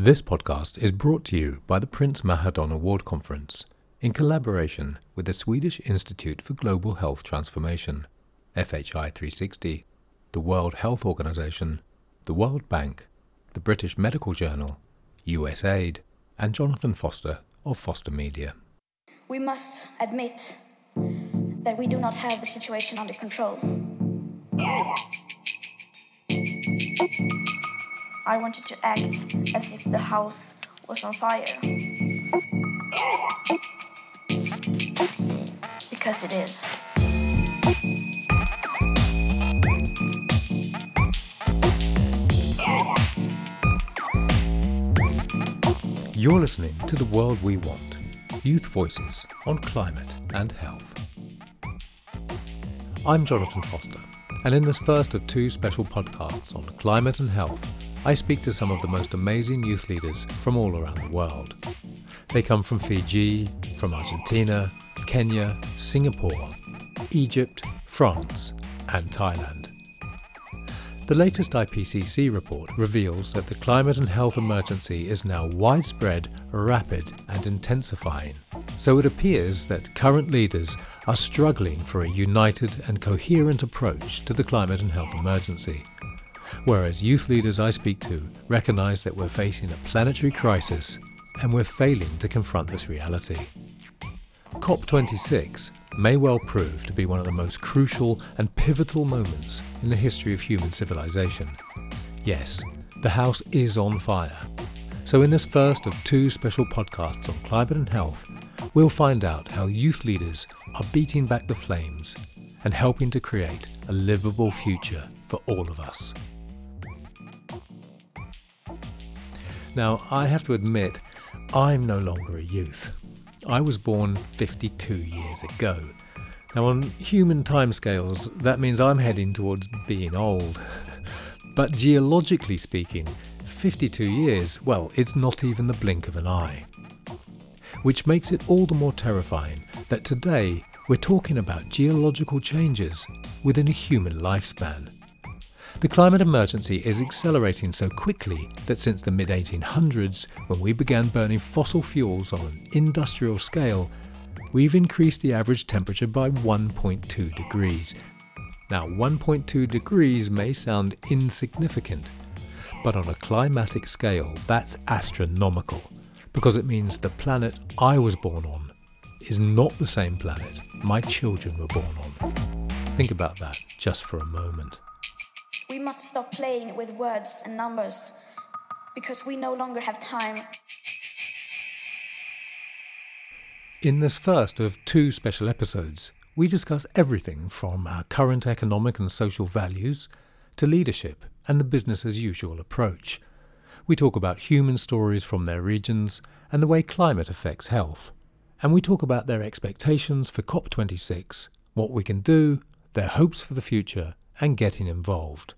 This podcast is brought to you by the Prince Mahidol Award Conference in collaboration with the Swedish Institute for Global Health Transformation, FHI 360, the World Health Organization, the World Bank, the British Medical Journal, USAID, and Jonathan Foster of Foster Media. We must admit that we do not have the situation under control. I wanted to act as if the house was on fire. Because it is. You're listening to The World We Want Youth Voices on Climate and Health. I'm Jonathan Foster, and in this first of two special podcasts on climate and health, I speak to some of the most amazing youth leaders from all around the world. They come from Fiji, from Argentina, Kenya, Singapore, Egypt, France, and Thailand. The latest IPCC report reveals that the climate and health emergency is now widespread, rapid, and intensifying. So it appears that current leaders are struggling for a united and coherent approach to the climate and health emergency whereas youth leaders I speak to recognise that we're facing a planetary crisis and we're failing to confront this reality. COP26 may well prove to be one of the most crucial and pivotal moments in the history of human civilization. Yes, the house is on fire. So, in this first of two special podcasts on climate and health, we'll find out how youth leaders are beating back the flames and helping to create a livable future for all of us. Now, I have to admit, I'm no longer a youth. I was born 52 years ago. Now, on human timescales, that means I'm heading towards being old. but geologically speaking, 52 years, well, it's not even the blink of an eye. Which makes it all the more terrifying that today we're talking about geological changes within a human lifespan. The climate emergency is accelerating so quickly that since the mid 1800s, when we began burning fossil fuels on an industrial scale, we've increased the average temperature by 1.2 degrees. Now, 1.2 degrees may sound insignificant, but on a climatic scale, that's astronomical, because it means the planet I was born on is not the same planet my children were born on. Think about that just for a moment. We must stop playing with words and numbers because we no longer have time. In this first of two special episodes, we discuss everything from our current economic and social values to leadership and the business as usual approach. We talk about human stories from their regions and the way climate affects health. And we talk about their expectations for COP26, what we can do, their hopes for the future, and getting involved.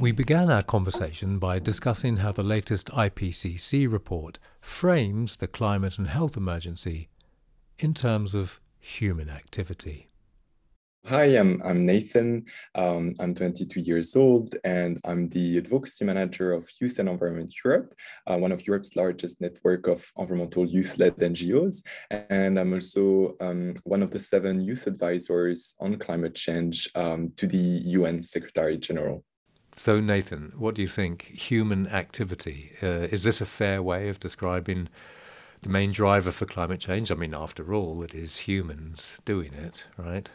We began our conversation by discussing how the latest IPCC report frames the climate and health emergency in terms of human activity. Hi, I'm, I'm Nathan. Um, I'm 22 years old and I'm the advocacy manager of Youth and Environment Europe, uh, one of Europe's largest network of environmental youth-led NGOs. And I'm also um, one of the seven youth advisors on climate change um, to the UN Secretary General. So, Nathan, what do you think? Human activity, uh, is this a fair way of describing the main driver for climate change? I mean, after all, it is humans doing it, right?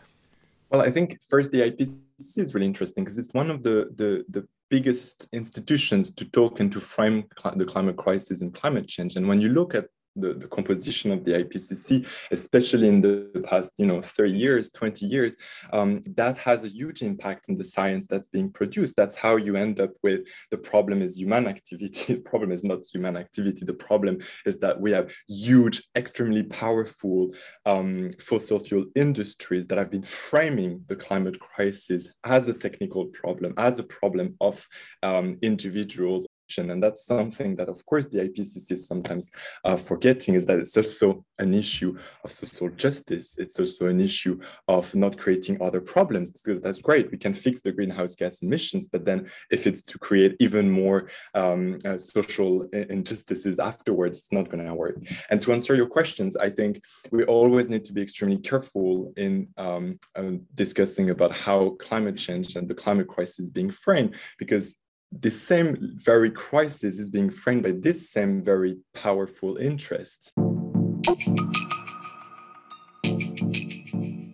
Well, I think first the IPCC is really interesting because it's one of the, the, the biggest institutions to talk and to frame the climate crisis and climate change. And when you look at the, the composition of the IPCC, especially in the past, you know, 30 years, 20 years, um, that has a huge impact on the science that's being produced. That's how you end up with the problem is human activity. the problem is not human activity. The problem is that we have huge, extremely powerful um, fossil fuel industries that have been framing the climate crisis as a technical problem, as a problem of um, individuals question. And that's something that, of course, the IPCC is sometimes uh, forgetting is that it's also an issue of social justice. It's also an issue of not creating other problems because that's great. We can fix the greenhouse gas emissions, but then if it's to create even more um, uh, social injustices afterwards, it's not going to work. And to answer your questions, I think we always need to be extremely careful in um, uh, discussing about how climate change and the climate crisis is being framed because the same very crisis is being framed by this same very powerful interests.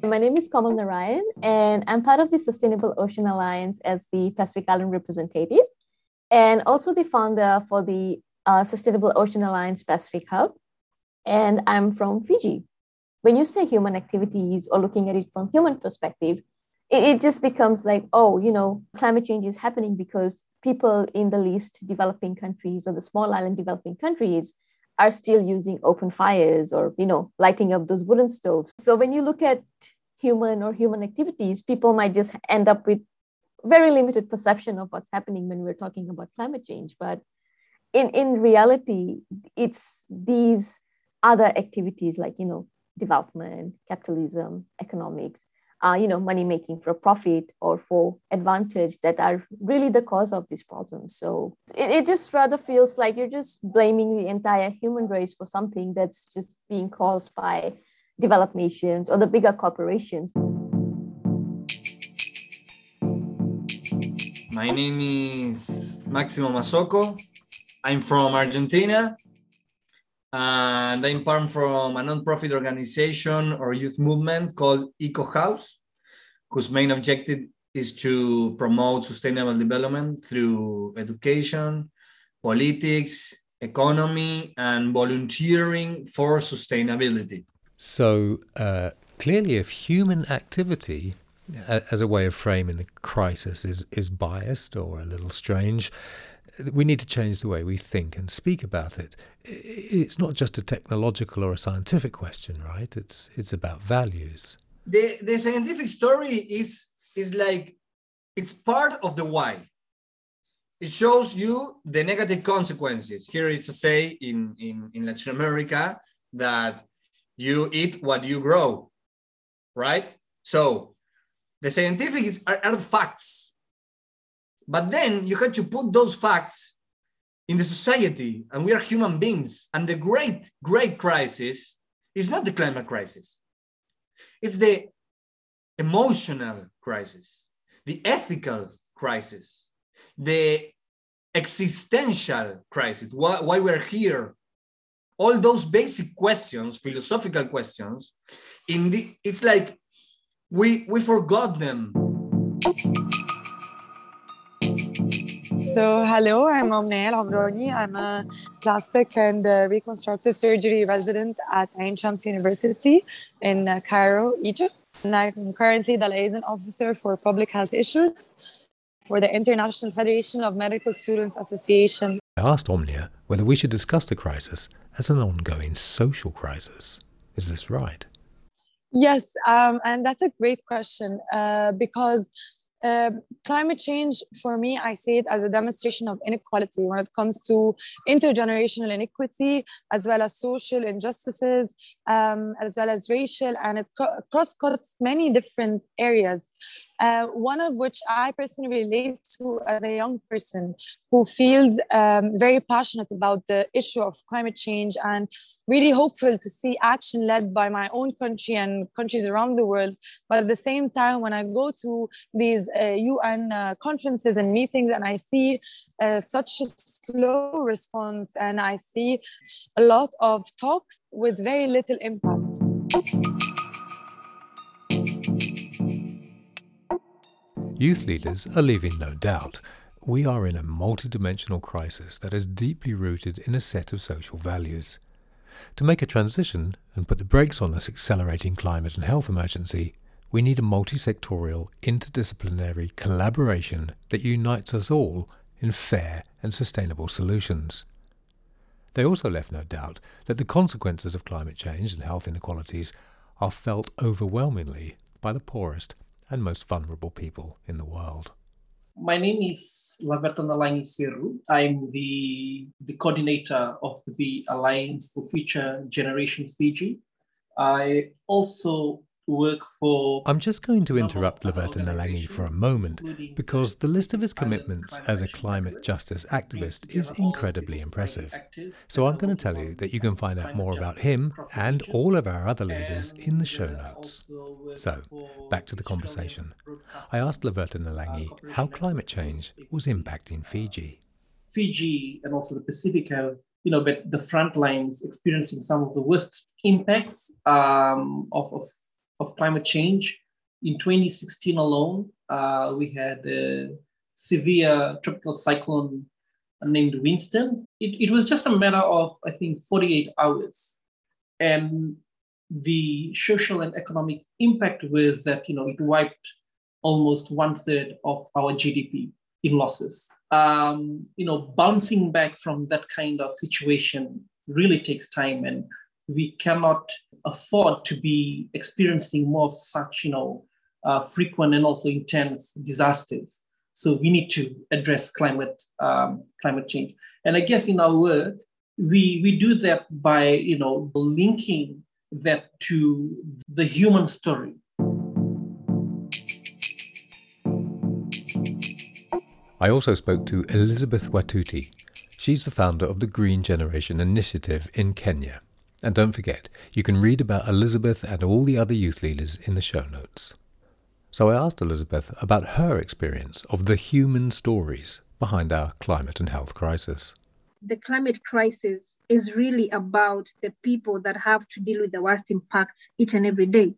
My name is Kamal Narayan, and I'm part of the Sustainable Ocean Alliance as the Pacific Island representative, and also the founder for the uh, Sustainable Ocean Alliance Pacific Hub. And I'm from Fiji. When you say human activities or looking at it from human perspective, it just becomes like, oh, you know, climate change is happening because people in the least developing countries or the small island developing countries are still using open fires or you know lighting up those wooden stoves. So when you look at human or human activities people might just end up with very limited perception of what's happening when we're talking about climate change. But in in reality it's these other activities like you know development capitalism economics uh, you know, money making for profit or for advantage that are really the cause of these problems. So it, it just rather feels like you're just blaming the entire human race for something that's just being caused by developed nations or the bigger corporations. My name is Maximo Mazzocco. I'm from Argentina and I'm part from a non-profit organization or youth movement called Eco House, whose main objective is to promote sustainable development through education, politics, economy, and volunteering for sustainability. So, uh, clearly, if human activity as a way of framing the crisis is, is biased or a little strange, we need to change the way we think and speak about it. It's not just a technological or a scientific question, right? It's it's about values. The the scientific story is is like it's part of the why. It shows you the negative consequences. Here is a say in, in, in Latin America that you eat what you grow, right? So the scientific is, are, are facts but then you had to put those facts in the society, and we are human beings. And the great, great crisis is not the climate crisis, it's the emotional crisis, the ethical crisis, the existential crisis, why, why we're here. All those basic questions, philosophical questions, in the, it's like we, we forgot them. So, hello, I'm Omnia El Omrani. I'm a plastic and uh, reconstructive surgery resident at Ain Shams University in uh, Cairo, Egypt. And I'm currently the liaison officer for public health issues for the International Federation of Medical Students Association. I asked Omnia whether we should discuss the crisis as an ongoing social crisis. Is this right? Yes, um, and that's a great question uh, because uh, climate change for me i see it as a demonstration of inequality when it comes to intergenerational inequity as well as social injustices um, as well as racial and it cross cuts many different areas uh, one of which I personally relate to as a young person who feels um, very passionate about the issue of climate change and really hopeful to see action led by my own country and countries around the world. But at the same time, when I go to these uh, UN uh, conferences and meetings and I see uh, such a slow response and I see a lot of talks with very little impact. Youth leaders are leaving no doubt. We are in a multidimensional crisis that is deeply rooted in a set of social values. To make a transition and put the brakes on this accelerating climate and health emergency, we need a multi-sectorial, interdisciplinary collaboration that unites us all in fair and sustainable solutions. They also left no doubt that the consequences of climate change and health inequalities are felt overwhelmingly by the poorest and most vulnerable people in the world. My name is Lavetanalagi Seru. I'm the, the coordinator of the Alliance for Future Generations Fiji. I also work for. I'm just going to interrupt Lavetanalagi for a moment because the list of his commitments as a climate justice activist is incredibly impressive. So I'm going to tell you that you can find out more about him and all of our other leaders in the show notes. So, back to the conversation. I asked Lavetanalagi how climate change was impacting Fiji. Fiji and also the Pacific have you know, but the front lines experiencing some of the worst impacts um, of, of of climate change. In 2016 alone, uh, we had a severe tropical cyclone named Winston. It, it was just a matter of, I think, 48 hours. And the social and economic impact was that, you know, it wiped almost one third of our GDP in losses. Um, you know, bouncing back from that kind of situation really takes time and we cannot afford to be experiencing more of such, you know, uh, frequent and also intense disasters. So we need to address climate um, climate change. And I guess in our work, we we do that by you know linking that to the human story. I also spoke to Elizabeth Wathuti. She's the founder of the Green Generation Initiative in Kenya. And don't forget, you can read about Elizabeth and all the other youth leaders in the show notes. So I asked Elizabeth about her experience of the human stories behind our climate and health crisis. The climate crisis is really about the people that have to deal with the worst impacts each and every day.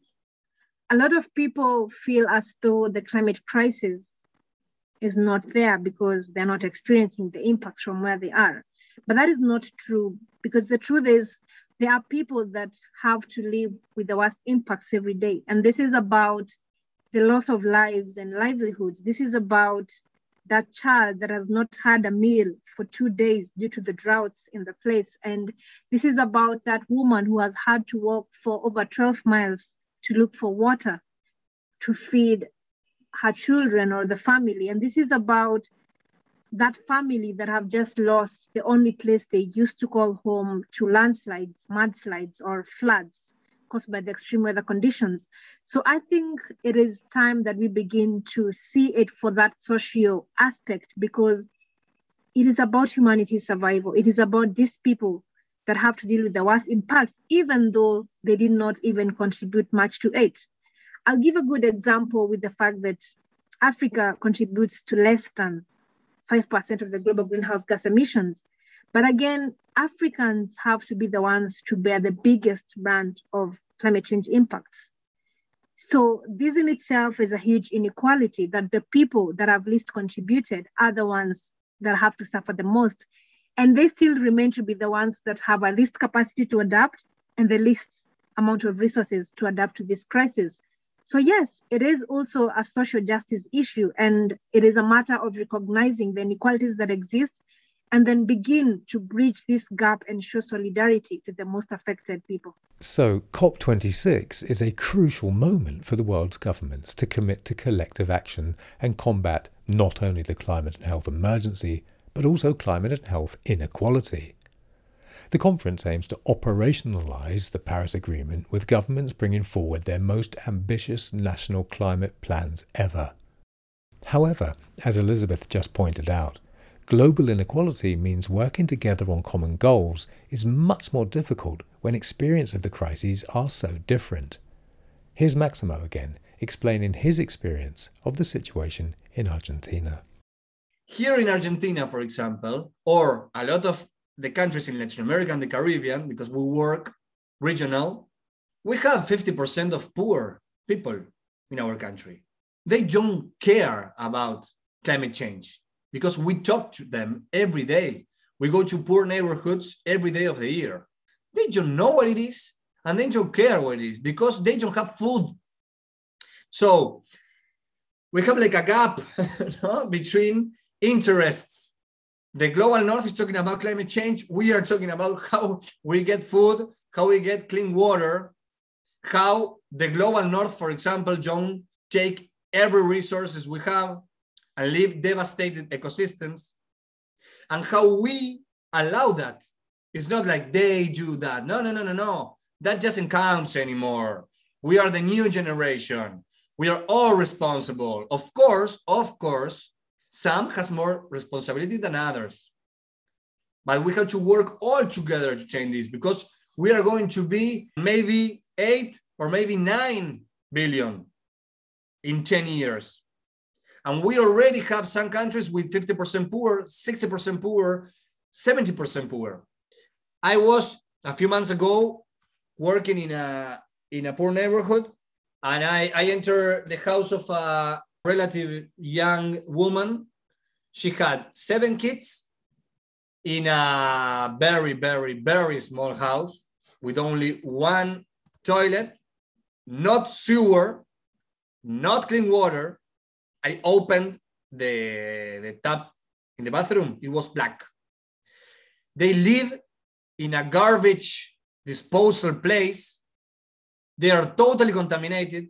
A lot of people feel as though the climate crisis is not there because they're not experiencing the impacts from where they are. But that is not true because the truth is there are people that have to live with the worst impacts every day. And this is about the loss of lives and livelihoods. This is about that child that has not had a meal for two days due to the droughts in the place. And this is about that woman who has had to walk for over 12 miles to look for water to feed her children or the family. And this is about that family that have just lost the only place they used to call home to landslides, mudslides, or floods caused by the extreme weather conditions. So I think it is time that we begin to see it for that social aspect because it is about humanity's survival. It is about these people that have to deal with the worst impact, even though they did not even contribute much to it. I'll give a good example with the fact that Africa contributes to less than 5% of the global greenhouse gas emissions. But again, Africans have to be the ones to bear the biggest brand of climate change impacts. So this in itself is a huge inequality that the people that have least contributed are the ones that have to suffer the most. And they still remain to be the ones that have a least capacity to adapt and the least amount of resources to adapt to this crisis. So, yes, it is also a social justice issue, and it is a matter of recognizing the inequalities that exist and then begin to bridge this gap and show solidarity to the most affected people. So, COP26 is a crucial moment for the world's governments to commit to collective action and combat not only the climate and health emergency, but also climate and health inequality. The conference aims to operationalise the Paris Agreement with governments bringing forward their most ambitious national climate plans ever. However, as Elizabeth just pointed out, global inequality means working together on common goals is much more difficult when experience of the crises are so different. Here's Maximo again, explaining his experience of the situation in Argentina. Here in Argentina, for example, or a lot of the countries in Latin America and the Caribbean, because we work regional, we have 50% of poor people in our country. They don't care about climate change because we talk to them every day. We go to poor neighborhoods every day of the year. They don't know what it is and they don't care what it is because they don't have food. So we have like a gap no, between interests the global north is talking about climate change. We are talking about how we get food, how we get clean water, how the global north, for example, John, take every resources we have and leave devastated ecosystems, and how we allow that. It's not like they do that. No, no, no, no, no. That doesn't count anymore. We are the new generation. We are all responsible. Of course, of course, some has more responsibility than others. But we have to work all together to change this because we are going to be maybe eight or maybe nine billion in 10 years. And we already have some countries with 50% poor, 60% poor, 70% poor. I was a few months ago working in a in a poor neighborhood, and I, I entered the house of a relative young woman. She had seven kids in a very, very, very small house with only one toilet, not sewer, not clean water. I opened the, the tap in the bathroom. It was black. They live in a garbage disposal place. They are totally contaminated.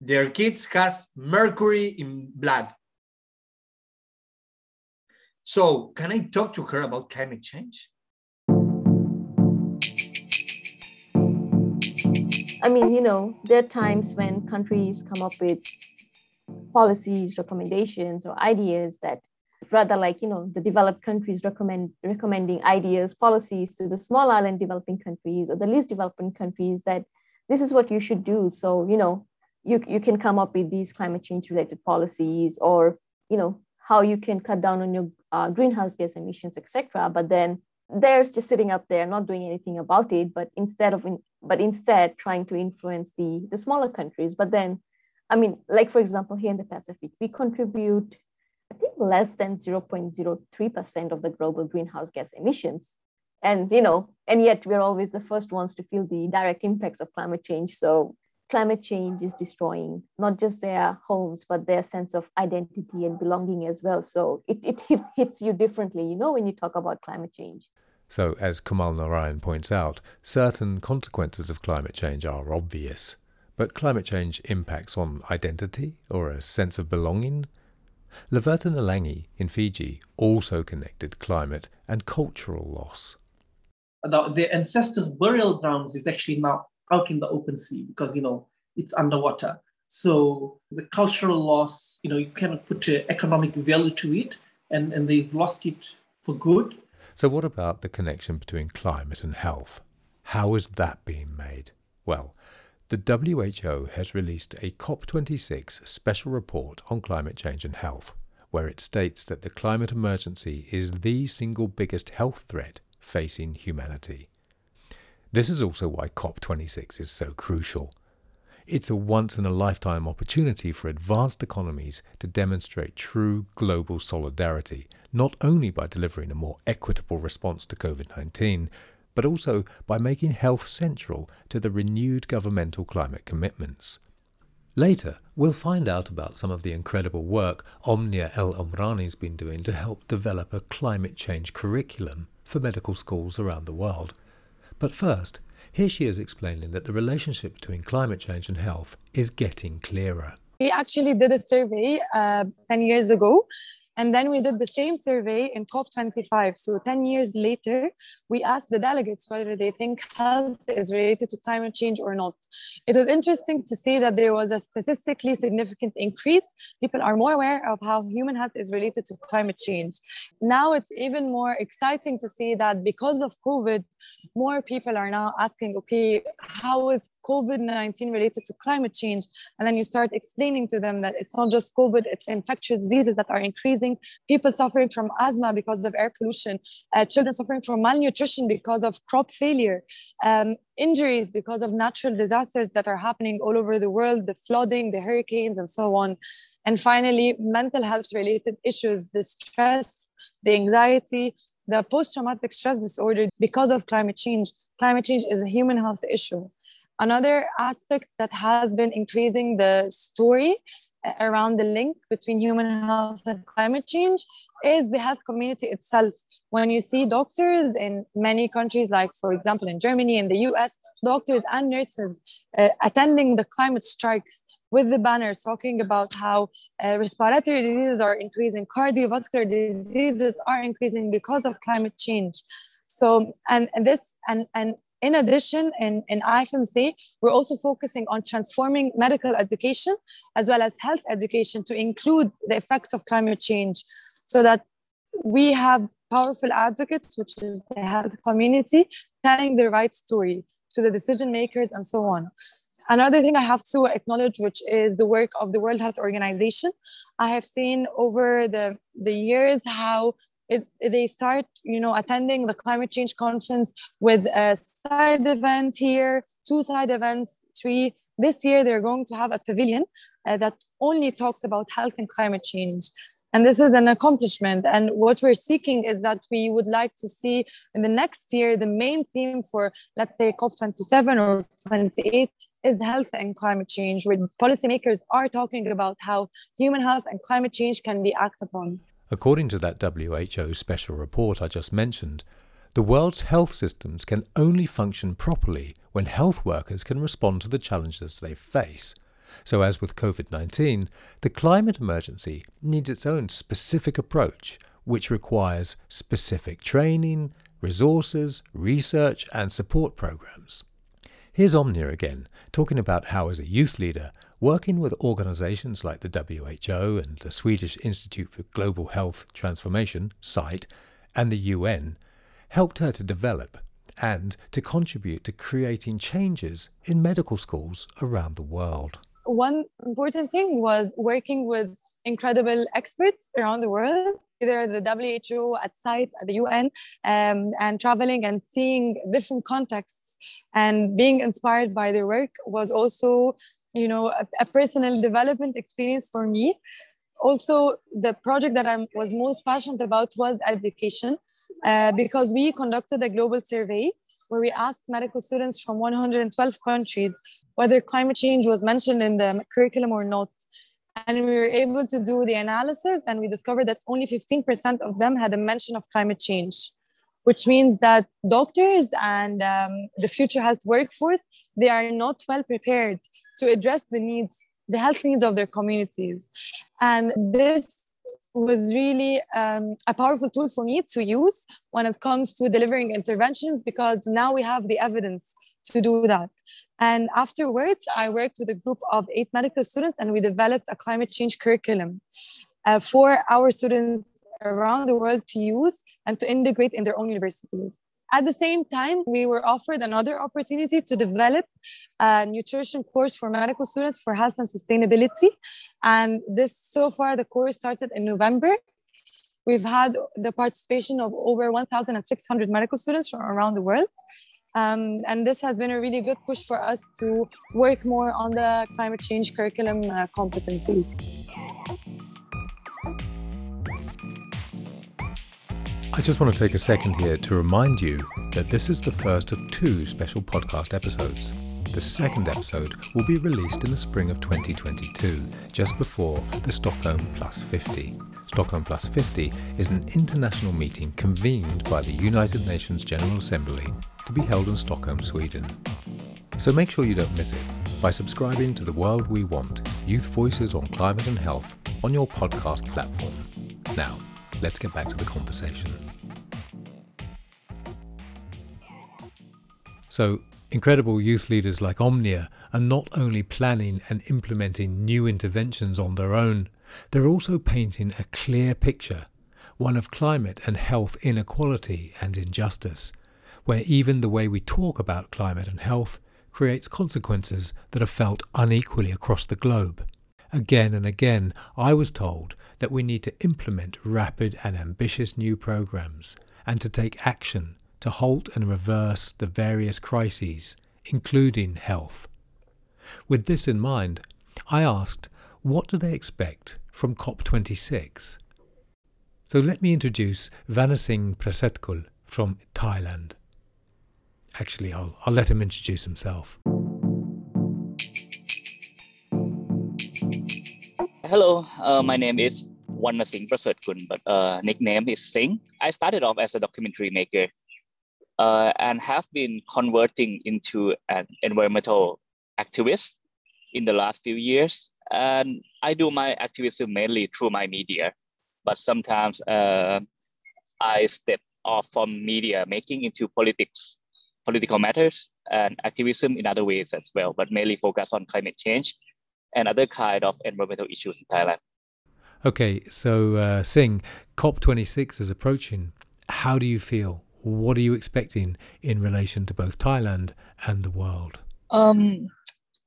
Their kids has mercury in blood. So can I talk to her about climate change? I mean, you know, there are times when countries come up with policies, recommendations, or ideas that rather like you know the developed countries recommend recommending ideas policies to the small island developing countries or the least developing countries that this is what you should do so you know you, you can come up with these climate change related policies or you know how you can cut down on your uh, greenhouse gas emissions etc but then there's just sitting up there not doing anything about it but instead of in, but instead trying to influence the the smaller countries but then i mean like for example here in the pacific we contribute I think less than 0.03% of the global greenhouse gas emissions. And, you know, and yet we're always the first ones to feel the direct impacts of climate change. So climate change is destroying not just their homes, but their sense of identity and belonging as well. So it, it hits you differently, you know, when you talk about climate change. So, as Kamal Narayan points out, certain consequences of climate change are obvious. But climate change impacts on identity or a sense of belonging Lavetanalagi in Fiji also connected climate and cultural loss. The, their ancestors' burial grounds is actually now out in the open sea because, you know, it's underwater. So the cultural loss, you know, you cannot put economic value to it, and, and they've lost it for good. So, what about the connection between climate and health? How is that being made? Well, the WHO has released a COP26 special report on climate change and health, where it states that the climate emergency is the single biggest health threat facing humanity. This is also why COP26 is so crucial. It's a once in a lifetime opportunity for advanced economies to demonstrate true global solidarity, not only by delivering a more equitable response to COVID 19, but also by making health central to the renewed governmental climate commitments. Later, we'll find out about some of the incredible work Omnia El Omrani's been doing to help develop a climate change curriculum for medical schools around the world. But first, here she is explaining that the relationship between climate change and health is getting clearer. We actually did a survey uh, 10 years ago and then we did the same survey in COP25. So 10 years later, we asked the delegates whether they think health is related to climate change or not. It was interesting to see that there was a statistically significant increase. People are more aware of how human health is related to climate change. Now it's even more exciting to see that because of COVID, more people are now asking, okay, how is COVID 19 related to climate change? And then you start explaining to them that it's not just COVID, it's infectious diseases that are increasing people suffering from asthma because of air pollution, uh, children suffering from malnutrition because of crop failure, um, injuries because of natural disasters that are happening all over the world, the flooding, the hurricanes, and so on. And finally, mental health related issues, the stress, the anxiety, the post-traumatic stress disorder because of climate change. Climate change is a human health issue. Another aspect that has been increasing the story around the link between human health and climate change is the health community itself. When you see doctors in many countries, like for example in Germany, in the US, doctors and nurses uh, attending the climate strikes with the banners talking about how uh, respiratory diseases are increasing, cardiovascular diseases are increasing because of climate change. So, and, and this, and, and in addition, in, in IFMSA, we're also focusing on transforming medical education as well as health education to include the effects of climate change so that we have powerful advocates, which is the health community, telling the right story to the decision makers and so on. Another thing I have to acknowledge, which is the work of the World Health Organization. I have seen over the, the years how it, they start, you know, attending the climate change conference with a side event here, two side events, three. This year, they're going to have a pavilion uh, that only talks about health and climate change. And this is an accomplishment. And what we're seeking is that we would like to see in the next year, the main theme for, let's say, COP27 or 28 is health and climate change, where policymakers are talking about how human health and climate change can be acted upon. According to that WHO special report I just mentioned, the world's health systems can only function properly when health workers can respond to the challenges they face. So, as with COVID 19, the climate emergency needs its own specific approach, which requires specific training, resources, research, and support programs. Here's Omnia again, talking about how, as a youth leader, working with organizations like the WHO and the Swedish Institute for Global Health Transformation, SIGHT, and the UN, helped her to develop and to contribute to creating changes in medical schools around the world. One important thing was working with incredible experts around the world, either the WHO, at SIGHT, at the UN, um, and traveling and seeing different contexts and being inspired by their work was also you know a, a personal development experience for me. Also the project that i was most passionate about was education uh, because we conducted a global survey where we asked medical students from 112 countries whether climate change was mentioned in the curriculum or not. And we were able to do the analysis and we discovered that only 15% of them had a mention of climate change which means that doctors and um, the future health workforce they are not well prepared to address the needs the health needs of their communities and this was really um, a powerful tool for me to use when it comes to delivering interventions because now we have the evidence to do that. And afterwards, I worked with a group of eight medical students and we developed a climate change curriculum uh, for our students around the world to use and to integrate in their own universities. At the same time, we were offered another opportunity to develop a nutrition course for medical students for health and sustainability. And this, so far, the course started in November. We've had the participation of over 1,600 medical students from around the world. Um, and this has been a really good push for us to work more on the climate change curriculum uh, competencies. I just want to take a second here to remind you that this is the first of two special podcast episodes. The second episode will be released in the spring of 2022, just before the Stockholm Plus 50. Stockholm Plus 50 is an international meeting convened by the United Nations General Assembly to be held in Stockholm, Sweden. So make sure you don't miss it by subscribing to The World We Want Youth Voices on Climate and Health on your podcast platform. Now, let's get back to the conversation. So, incredible youth leaders like Omnia are not only planning and implementing new interventions on their own, they're also painting a clear picture, one of climate and health inequality and injustice, where even the way we talk about climate and health creates consequences that are felt unequally across the globe. Again and again, I was told that we need to implement rapid and ambitious new programs and to take action to halt and reverse the various crises, including health. With this in mind, I asked, what do they expect from COP26? So let me introduce Wanasingh Prasertkul from Thailand. Actually, I'll, I'll let him introduce himself. Hello, uh, my name is Wanna Singh Prasad Kun, but uh, nickname is Singh. I started off as a documentary maker uh, and have been converting into an environmental activist in the last few years. And I do my activism mainly through my media, but sometimes uh, I step off from media making into politics, political matters and activism in other ways as well, but mainly focus on climate change and other kind of environmental issues in Thailand. Okay, so uh, Singh, COP26 is approaching. How do you feel? What are you expecting in relation to both Thailand and the world? Um,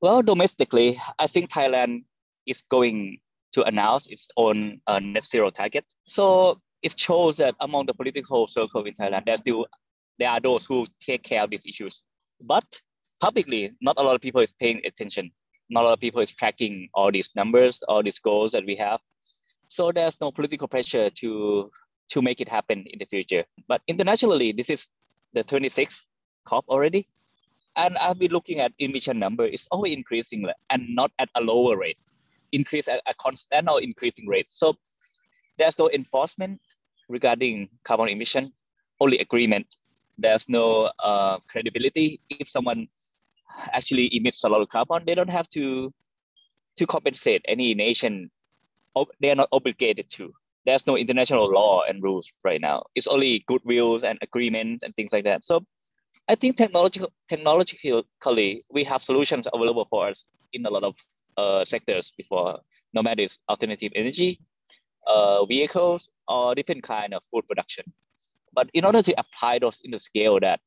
well, domestically, I think Thailand is going to announce its own uh, net zero target. So it shows that among the political circle in Thailand, there's still there are those who take care of these issues. But publicly, not a lot of people is paying attention. Not a lot of people is tracking all these numbers, all these goals that we have. So there's no political pressure to to make it happen in the future. But internationally, this is the 26th COP already. And I've been looking at emission number, it's always increasing and not at a lower rate, increase at a constant or increasing rate. So there's no enforcement regarding carbon emission, only agreement. There's no uh, credibility. If someone actually emits a lot of carbon, they don't have to to compensate any nation. They are not obligated to there's no international law and rules right now. It's only goodwills and agreements and things like that. So I think technological, technologically, we have solutions available for us in a lot of uh, sectors before, no matter it's alternative energy, uh, vehicles, or different kind of food production. But in order to apply those in the scale that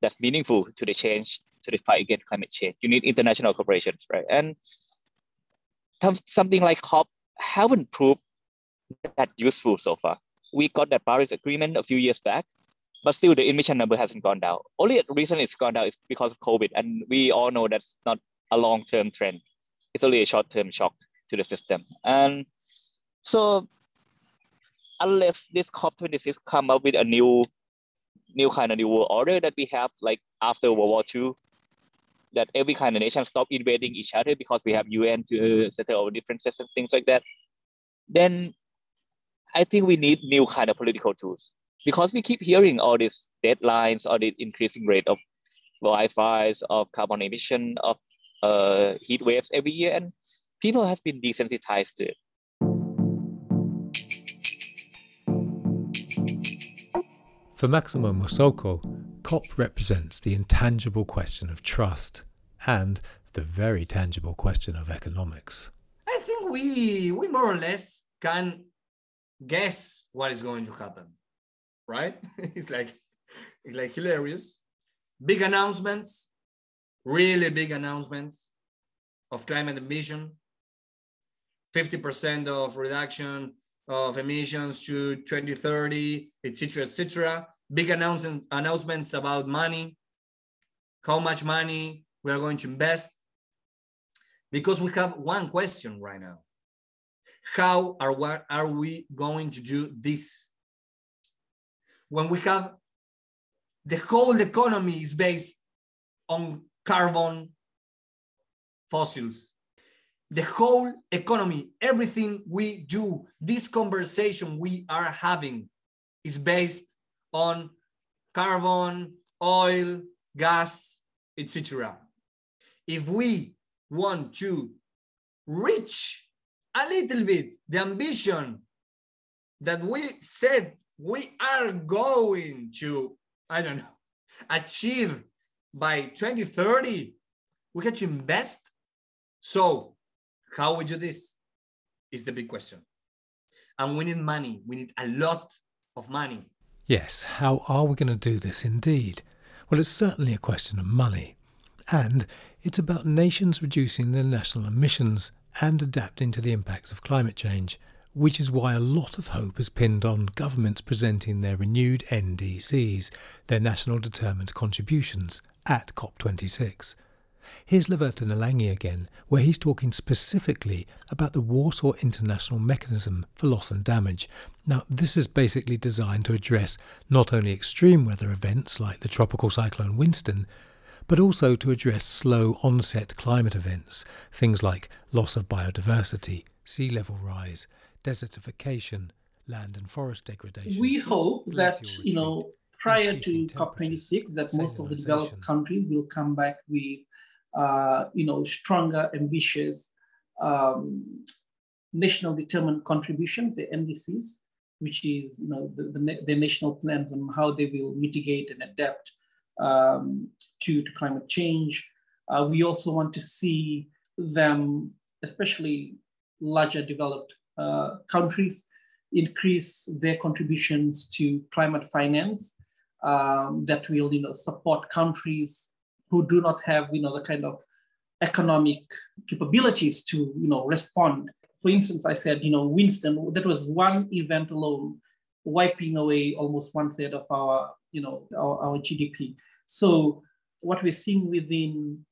that's meaningful to the change, to the fight against climate change, you need international cooperation, right? And something like COP haven't proved that useful so far. We got that Paris Agreement a few years back, but still the emission number hasn't gone down. Only reason it's gone down is because of COVID, and we all know that's not a long-term trend. It's only a short-term shock to the system. And so unless this COP26 come up with a new new kind of new world order that we have like after World War II, that every kind of nation stop invading each other because we have UN to settle our differences and things like that, then I think we need new kind of political tools because we keep hearing all these deadlines, all the increasing rate of wildfires, of carbon emission, of uh, heat waves every year, and people have been desensitized to it. For Maximo Mazzocco, COP represents the intangible question of trust and the very tangible question of economics. I think we we more or less can guess what is going to happen, right? it's like it's like hilarious. Big announcements, really big announcements of climate emission, 50% of reduction of emissions to 2030, etc., etc. Big announcement, announcements about money, how much money we are going to invest. Because we have one question right now how are, what are we going to do this? When we have the whole economy is based on carbon fossils. The whole economy, everything we do, this conversation we are having is based on carbon, oil, gas, etc. If we want to reach a little bit the ambition that we said we are going to, I don't know, achieve by 2030, we have to invest. So, how we do this is the big question. And we need money. We need a lot of money. Yes, how are we going to do this indeed? Well, it's certainly a question of money. And it's about nations reducing their national emissions and adapting to the impacts of climate change, which is why a lot of hope is pinned on governments presenting their renewed NDCs, their national determined contributions, at COP26. Here's Lavetanalagi again, where he's talking specifically about the Warsaw International Mechanism for Loss and Damage. Now, this is basically designed to address not only extreme weather events like the tropical cyclone Winston, but also to address slow onset climate events, things like loss of biodiversity, sea level rise, desertification, land and forest degradation. We hope that, you know, prior to COP26, that most of the developed countries will come back with, uh, you know, stronger, ambitious um, national determined contributions, the NDCs, which is, you know, the, the, the national plans on how they will mitigate and adapt um, to, to climate change. Uh, we also want to see them, especially larger developed uh, countries, increase their contributions to climate finance um, that will, you know, support countries who do not have, you know, the kind of economic capabilities to, you know, respond. For instance, I said, you know, Winston, that was one event alone, wiping away almost one third of our, you know, our, our GDP. So what we're seeing within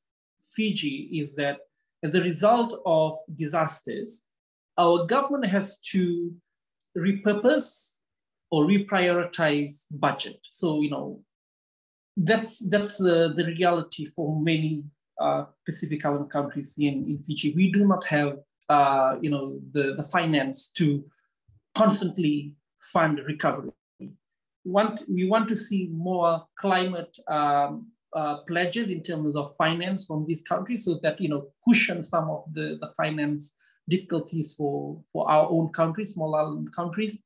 Fiji is that as a result of disasters, our government has to repurpose or reprioritize budget. So you know that's that's uh, the reality for many uh, Pacific Island countries in, in Fiji. We do not have uh, you know the, the finance to constantly fund recovery. Want we want to see more climate um, uh, pledges in terms of finance from these countries, so that you know cushion some of the, the finance difficulties for, for our own countries, small island countries.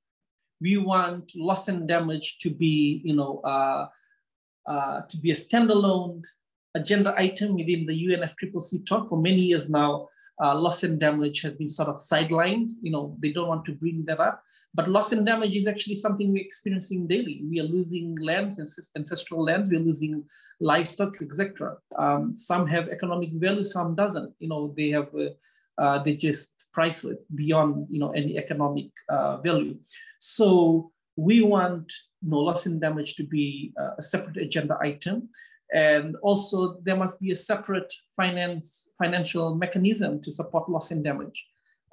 We want loss and damage to be, you know, uh, to be a standalone agenda item within the UNFCCC talk. For many years now, uh, loss and damage has been sort of sidelined. You know, they don't want to bring that up. But loss and damage is actually something we're experiencing daily. We are losing lands, ancestral lands. We're losing livestock, etc. Um, some have economic value, some doesn't. You know, they have uh, uh, they're just priceless beyond you know any economic uh, value. So we want know, loss and damage to be uh, a separate agenda item, and also there must be a separate finance financial mechanism to support loss and damage,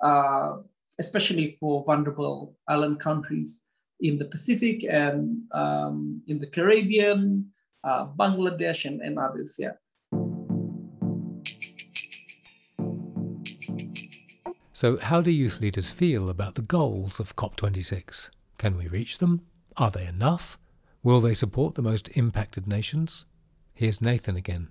uh, especially for vulnerable island countries in the Pacific and um, in the Caribbean, uh, Bangladesh, and, and others. Yeah. So, how do youth leaders feel about the goals of COP26? Can we reach them? Are they enough? Will they support the most impacted nations? Here's Nathan again.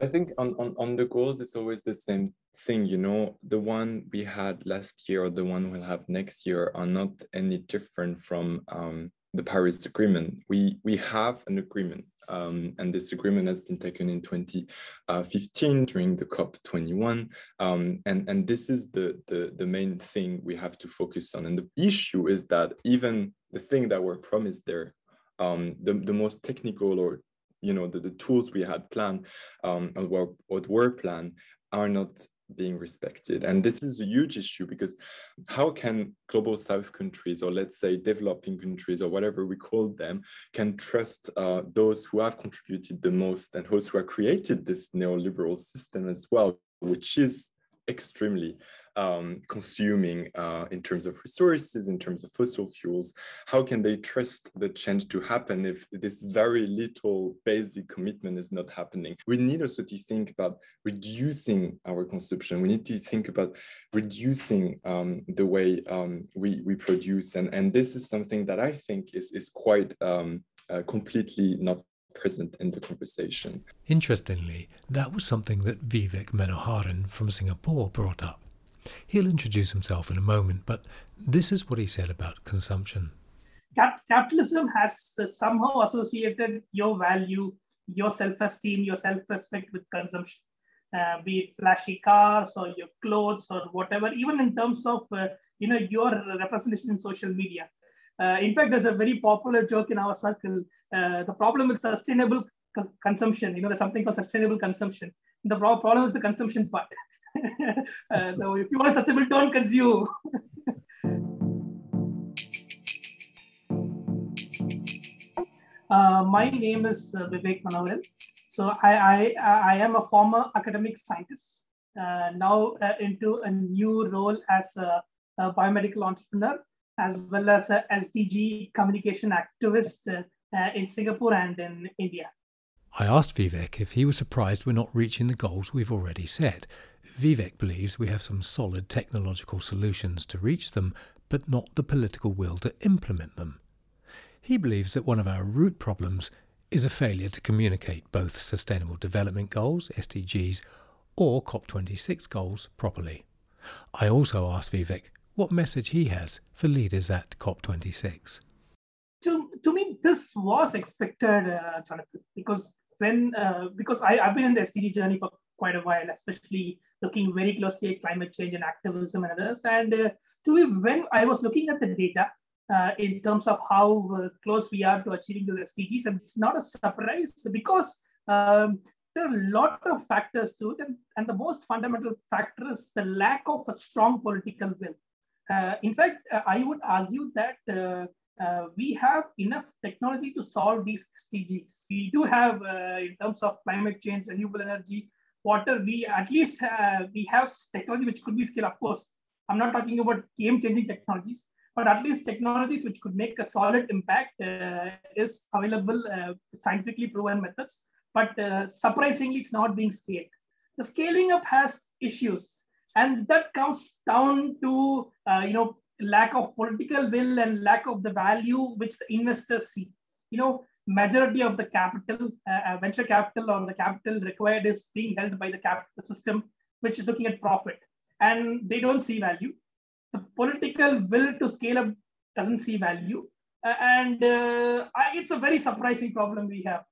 I think on, on, on the goals, it's always the same thing, you know, the one we had last year or the one we'll have next year are not any different from um, the Paris Agreement. We, we have an agreement um, and this agreement has been taken in 2015 during the COP21. Um, and, and this is the, the, the main thing we have to focus on. And the issue is that even the thing that were promised there, um, the, the most technical or you know the, the tools we had planned um, or, or were planned are not being respected. And this is a huge issue because how can global south countries, or let's say developing countries, or whatever we call them, can trust uh, those who have contributed the most and those who have created this neoliberal system as well, which is extremely um, consuming uh, in terms of resources, in terms of fossil fuels, how can they trust the change to happen if this very little basic commitment is not happening? We need also to think about reducing our consumption. We need to think about reducing um, the way um, we, we produce. And, and this is something that I think is, is quite um, uh, completely not present in the conversation. Interestingly, that was something that Vivek Manoharan from Singapore brought up. He'll introduce himself in a moment, but this is what he said about consumption. Capitalism has somehow associated your value, your self esteem, your self respect with consumption, uh, be it flashy cars or your clothes or whatever, even in terms of uh, you know your representation in social media. Uh, in fact, there's a very popular joke in our circle. Uh, the problem with sustainable co- consumption, you know, there's something called sustainable consumption. The pro- problem is the consumption part. uh, if you want a sustainable, don't consume. uh, my name is uh, Vivek Manoharan. So I, I, I am a former academic scientist, uh, now uh, into a new role as a, a, biomedical entrepreneur, as well as a SDG communication activist uh, in Singapore and in India. I asked Vivek if he was surprised we're not reaching the goals we've already set. Vivek believes we have some solid technological solutions to reach them, but not the political will to implement them. He believes that one of our root problems is a failure to communicate both Sustainable Development Goals, SDGs, or COP26 goals properly. I also asked Vivek what message he has for leaders at COP26. To, to me, this was expected, uh, Jonathan, because when uh, because I, I've been in the SDG journey for quite a while, especially looking very closely at climate change and activism and others. And uh, to me, when I was looking at the data uh, in terms of how uh, close we are to achieving the SDGs, and it's not a surprise because um, there are a lot of factors to it. And, and the most fundamental factor is the lack of a strong political will. Uh, in fact, uh, I would argue that uh, uh, we have enough technology to solve these SDGs. We do have, uh, in terms of climate change, renewable energy, water, we at least uh, we have technology which could be scaled. Of course, I'm not talking about game-changing technologies, but at least technologies which could make a solid impact uh, is available, uh, scientifically proven methods. But uh, surprisingly, it's not being scaled. The scaling up has issues, and that comes down to uh, you know lack of political will and lack of the value which the investors see. You know, majority of the capital, uh, uh, venture capital or the capital required is being held by the capital system, which is looking at profit. And they don't see value. The political will to scale up doesn't see value. Uh, and uh, I, it's a very surprising problem we have.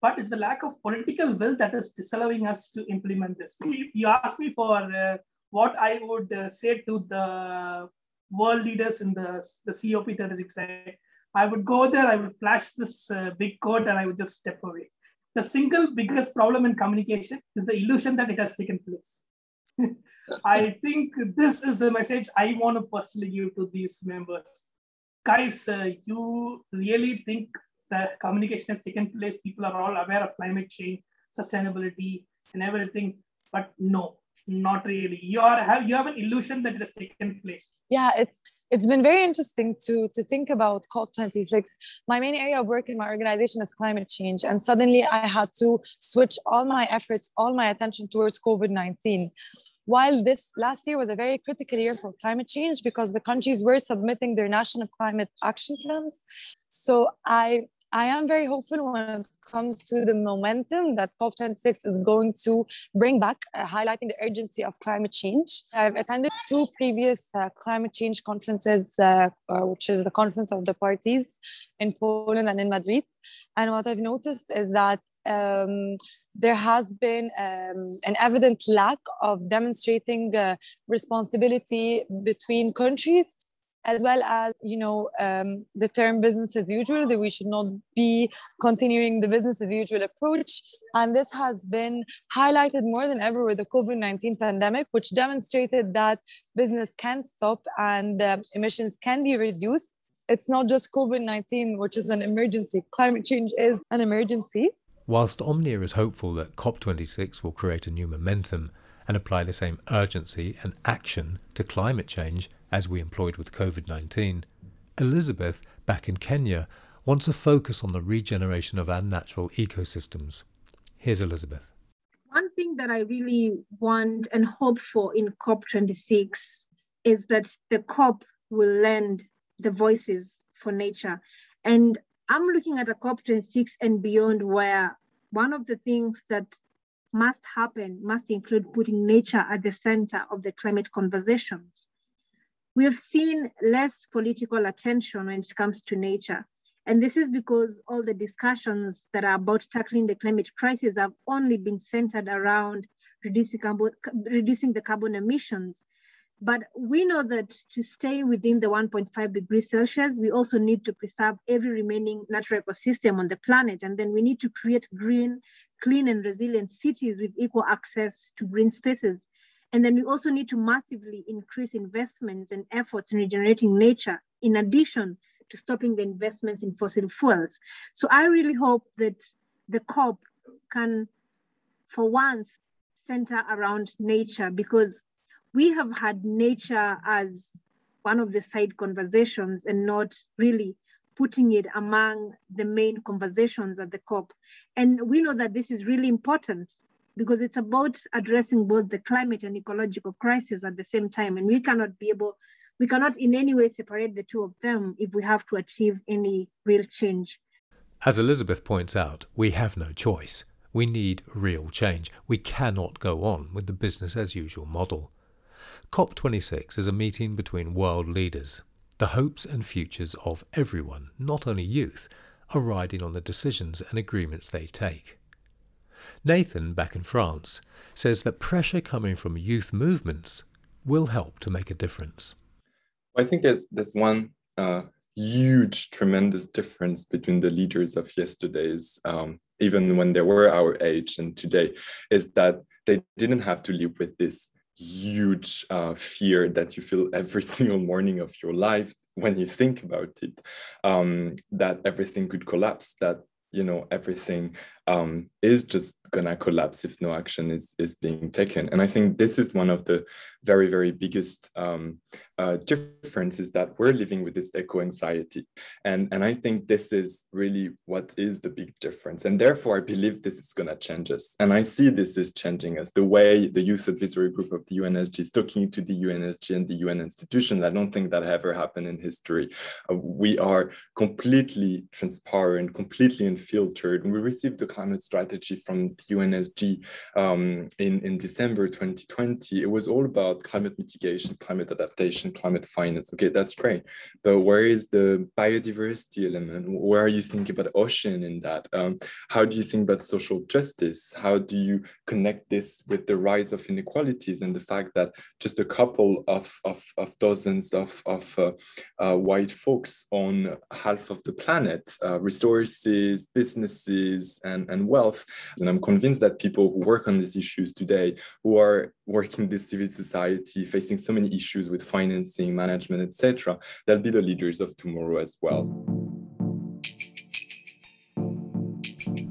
But it's the lack of political will that is disallowing us to implement this. You, asked me for uh, what I would uh, say to the world leaders in the, the COP36 side. I would go there, I would flash this uh, big code, and I would just step away. The single biggest problem in communication is the illusion that it has taken place. I think this is the message I want to personally give to these members. Guys, uh, you really think the communication has taken place? People are all aware of climate change, sustainability, and everything, but no, not really. You are have you have an illusion that it has taken place. Yeah, it's it's been very interesting to to think about COP26. My main area of work in my organization is climate change, and suddenly I had to switch all my efforts, all my attention towards COVID nineteen. While this last year was a very critical year for climate change because the countries were submitting their national climate action plans, so I I am very hopeful when it comes to the momentum that COP26 is going to bring back, uh, highlighting the urgency of climate change. I've attended two previous uh, climate change conferences, uh, uh which is the Conference of the Parties in Poland and in Madrid. And what I've noticed is that um, there has been um, an evident lack of demonstrating uh, responsibility between countries as well as you know um, the term business as usual that we should not be continuing the business as usual approach. And this has been highlighted more than ever with the covid-19 pandemic which demonstrated that business can stop and uh, emissions can be reduced. It's not just covid-19 which is an emergency. Climate change is an emergency. Whilst omnia is hopeful that cop26 will create a new momentum and apply the same urgency and action to climate change as we employed with COVID 19, Elizabeth, back in Kenya, wants a focus on the regeneration of our natural ecosystems. Here's Elizabeth. One thing that I really want and hope for in COP26 is that the COP will lend the voices for nature. And I'm looking at a COP26 and beyond, where one of the things that must happen must include putting nature at the center of the climate conversations. We have seen less political attention when it comes to nature. And this is because all the discussions that are about tackling the climate crisis have only been centered around reducing, carbon, reducing the carbon emissions. But we know that to stay within the 1.5 degrees Celsius, we also need to preserve every remaining natural ecosystem on the planet. And then we need to create green, clean and resilient cities with equal access to green spaces. And then we also need to massively increase investments and efforts in regenerating nature, in addition to stopping the investments in fossil fuels. So I really hope that the COP can, for once, center around nature because we have had nature as one of the side conversations and not really putting it among the main conversations at the COP. And we know that this is really important because it's about addressing both the climate and ecological crisis at the same time. And we cannot be able, we cannot in any way separate the two of them if we have to achieve any real change. As Elizabeth points out, we have no choice. We need real change. We cannot go on with the business as usual model. COP26 is a meeting between world leaders. The hopes and futures of everyone, not only youth, are riding on the decisions and agreements they take. Nathan, back in France, says that pressure coming from youth movements will help to make a difference. I think there's there's one uh, huge, tremendous difference between the leaders of yesterday's, um, even when they were our age and today, is that they didn't have to live with this huge uh, fear that you feel every single morning of your life when you think about it um, that everything could collapse that you know everything um, is just gonna collapse if no action is is being taken. And i think this is one of the very very biggest um, uh, differences that we're living with this eco anxiety. And and i think this is really what is the big difference. And therefore i believe this is to change us. And i see this is changing us. The way the youth advisory group of the unsg is talking to the unsg and the un institutions i don't think that ever happened in history. Uh, we are completely transparent completely unfiltered and we received the climate strategy from the unsg um, in in december 2020 it was all about climate mitigation climate adaptation climate finance. Okay, that's great. But where is the biodiversity element? Where are you thinking about ocean in that? Um, how do you think about social justice? How do you connect this with the rise of inequalities and the fact that just a couple of, of, of dozens of, of uh, uh, white folks on half of the planet, uh, resources, businesses, and, and wealth. And I'm convinced that people who work on these issues today, who are working in this civil society, facing so many issues with financing, management, etc. They'll be the leaders of tomorrow as well.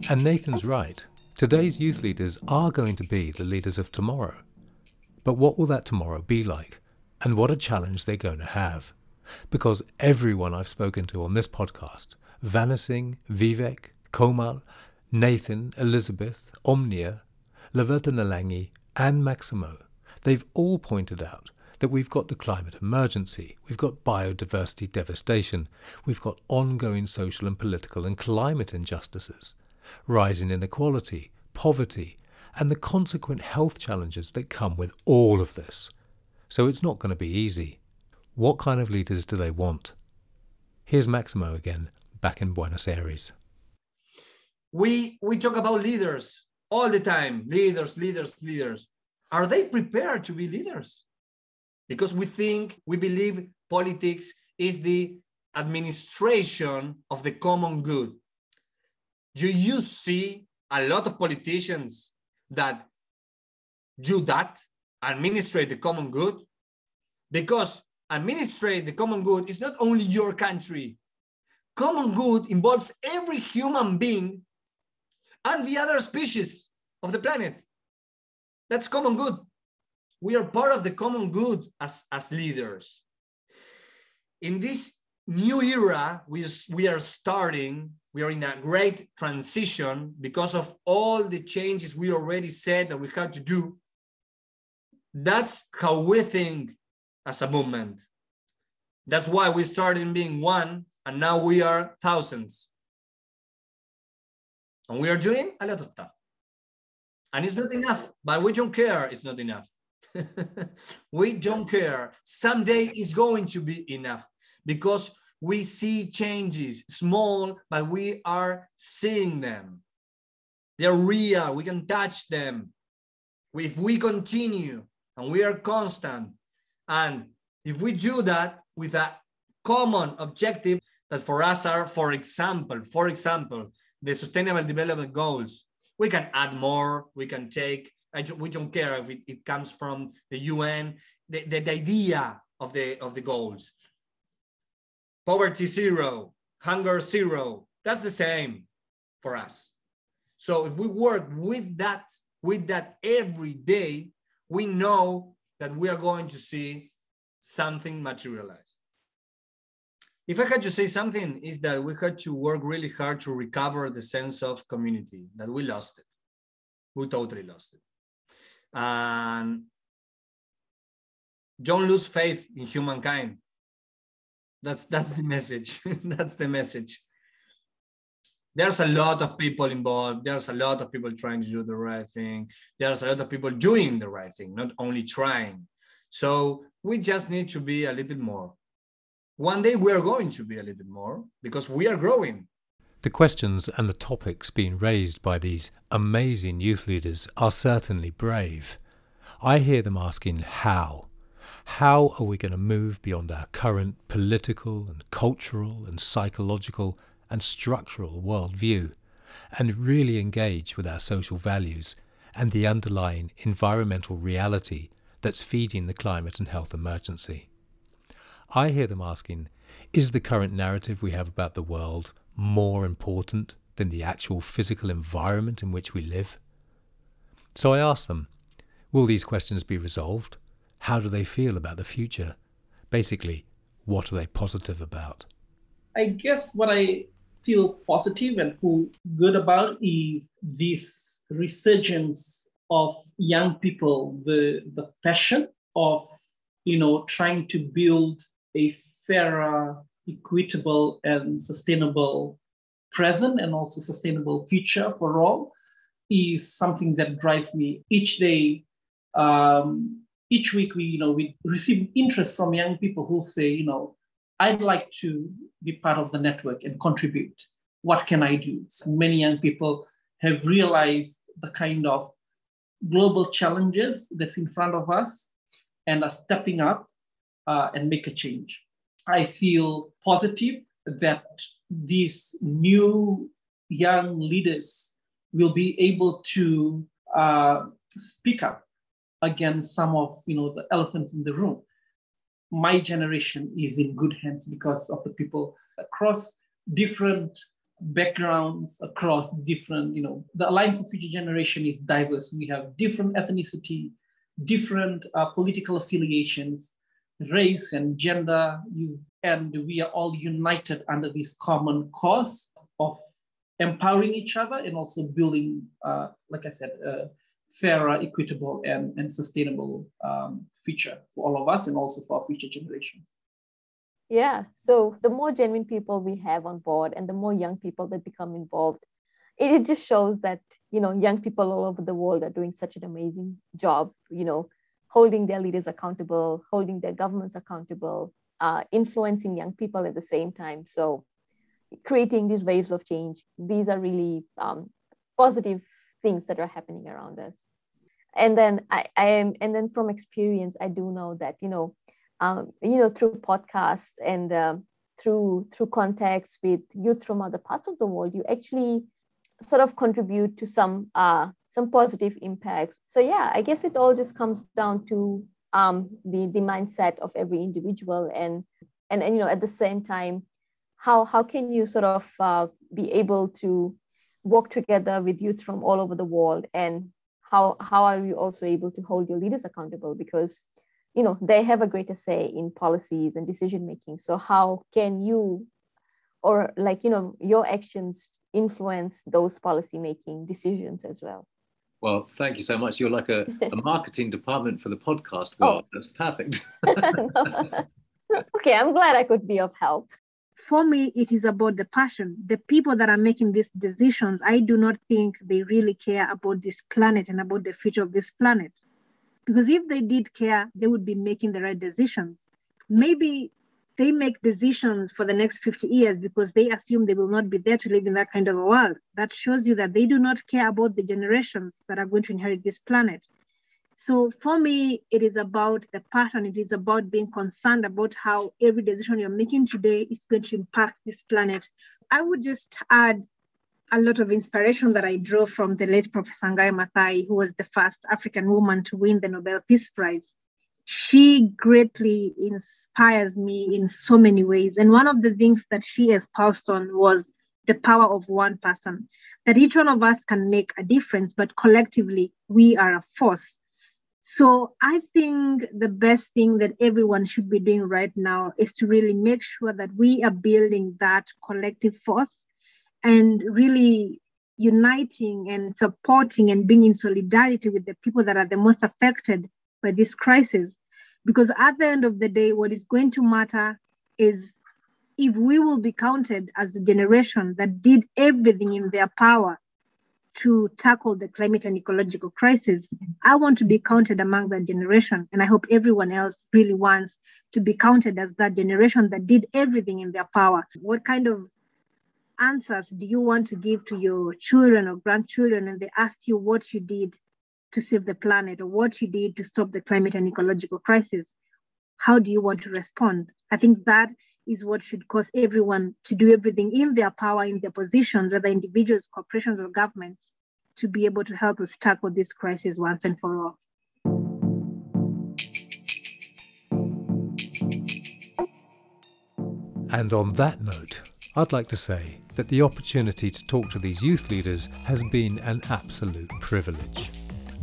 And Nathan's right. Today's youth leaders are going to be the leaders of tomorrow. But what will that tomorrow be like? And what a challenge they're going to have. Because everyone I've spoken to on this podcast, Vanna Vivek, Komal, Nathan, Elizabeth, Omnia, Lavetanalagi, and Maximo, they've all pointed out that we've got the climate emergency, we've got biodiversity devastation, we've got ongoing social and political and climate injustices, rising inequality, poverty, and the consequent health challenges that come with all of this. So it's not going to be easy. What kind of leaders do they want? Here's Maximo again, back in Buenos Aires. We, we talk about leaders all the time leaders, leaders, leaders. Are they prepared to be leaders? because we think, we believe politics is the administration of the common good. Do you see a lot of politicians that do that, administrate the common good? Because administrate the common good is not only your country. Common good involves every human being and the other species of the planet. That's common good we are part of the common good as, as leaders. In this new era, we, we are starting, we are in a great transition because of all the changes we already said that we had to do. That's how we think as a movement. That's why we started being one and now we are thousands. And we are doing a lot of stuff. And it's not enough, but we don't care, it's not enough. we don't care. Someday is going to be enough because we see changes, small, but we are seeing them. They're real. We can touch them. If we continue and we are constant, and if we do that with a common objective that for us are, for example, for example, the Sustainable Development Goals, we can add more, we can take we don't care if it, it comes from the UN, the, the, the idea of the, of the goals. Poverty zero, hunger zero, that's the same for us. So if we work with that, with that every day, we know that we are going to see something materialized. If I had to say something, is that we had to work really hard to recover the sense of community that we lost it We totally lost it. And don't lose faith in humankind. That's that's the message. that's the message. There's a lot of people involved. There's a lot of people trying to do the right thing. There's a lot of people doing the right thing, not only trying. So we just need to be a little bit more. One day we are going to be a little more because we are growing. The questions and the topics being raised by these amazing youth leaders are certainly brave. I hear them asking how. How are we going to move beyond our current political and cultural and psychological and structural worldview and really engage with our social values and the underlying environmental reality that's feeding the climate and health emergency. I hear them asking Is the current narrative we have about the world more important than the actual physical environment in which we live? So I ask them Will these questions be resolved? How do they feel about the future? Basically, what are they positive about? I guess what I feel positive and feel good about is this resurgence of young people, the, the passion of, you know, trying to build a fairer, equitable, and sustainable present and also sustainable future for all is something that drives me each day. Um, each week, we, you know, we receive interest from young people who say, you know, I'd like to be part of the network and contribute. What can I do? So many young people have realized the kind of global challenges that's in front of us and are stepping up uh, and make a change. I feel positive that these new young leaders will be able to uh, speak up against some of you know the elephants in the room. My generation is in good hands because of the people across different backgrounds across different, you know, the Alliance for Future Generation is diverse. We have different ethnicity, different uh, political affiliations, race and gender, you, and we are all united under this common cause of empowering each other and also building, uh, like I said, a fairer, equitable, and, and sustainable um, future for all of us and also for our future generations. Yeah. So the more genuine people we have on board and the more young people that become involved, it, it just shows that, you know, young people all over the world are doing such an amazing job, you know, holding their leaders accountable, holding their governments accountable, uh, influencing young people at the same time. So creating these waves of change, these are really um, positive things that are happening around us. And then I, I am, and then from experience, I do know that, you know, um, you know, through podcasts and uh, through through contacts with youth from other parts of the world, you actually sort of contribute to some uh, some positive impacts. So yeah, I guess it all just comes down to um, the the mindset of every individual and and and you know at the same time, how how can you sort of uh, be able to work together with youth from all over the world? And how how are you also able to hold your leaders accountable? Because you know they have a greater say in policies and decision making. So how can you or like you know your actions influence those policy making decisions as well well thank you so much. You're like a, a marketing department for the podcast well oh. that's perfect. Okay i'm glad i could be of help. For me it is about the passion. The people that are making these decisions i do not think they really care about this planet and about the future of this planet. Because if they did care, they would be making the right decisions. Maybe they make decisions for the next 50 years because they assume they will not be there to live in that kind of a world. That shows you that they do not care about the generations that are going to inherit this planet. So for me, it is about the pattern. It is about being concerned about how every decision you're making today is going to impact this planet. I would just add a lot of inspiration that I draw from the late Professor Wangari Maathai, who was the first African woman to win the Nobel Peace Prize. She greatly inspires me in so many ways. And one of the things that she espoused on was the power of one person, that each one of us can make a difference, but collectively we are a force. So I think the best thing that everyone should be doing right now is to really make sure that we are building that collective force and really uniting and supporting and being in solidarity with the people that are the most affected by this crisis. Because at the end of the day, what is going to matter is if we will be counted as the generation that did everything in their power to tackle the climate and ecological crisis, I want to be counted among that generation. And I hope everyone else really wants to be counted as that generation that did everything in their power. What kind of answers do you want to give to your children or grandchildren and they ask you what you did to save the planet or what you did to stop the climate and ecological crisis? How do you want to respond? I think that is what should cause everyone to do everything in their power, in their positions, whether individuals, corporations, or governments, to be able to help us tackle this crisis once and for all. And on that note, I'd like to say that the opportunity to talk to these youth leaders has been an absolute privilege.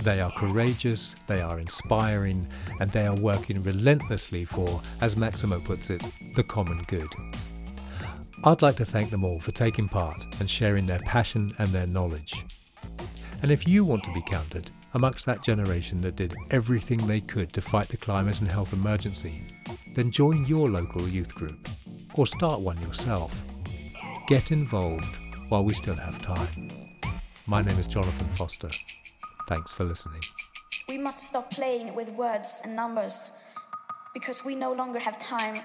They are courageous, they are inspiring, and they are working relentlessly for, as Maximo puts it, the common good. I'd like to thank them all for taking part and sharing their passion and their knowledge. And if you want to be counted amongst that generation that did everything they could to fight the climate and health emergency, then join your local youth group or start one yourself. Get involved while we still have time. My name is Jonathan Foster. Thanks for listening. We must stop playing with words and numbers because we no longer have time.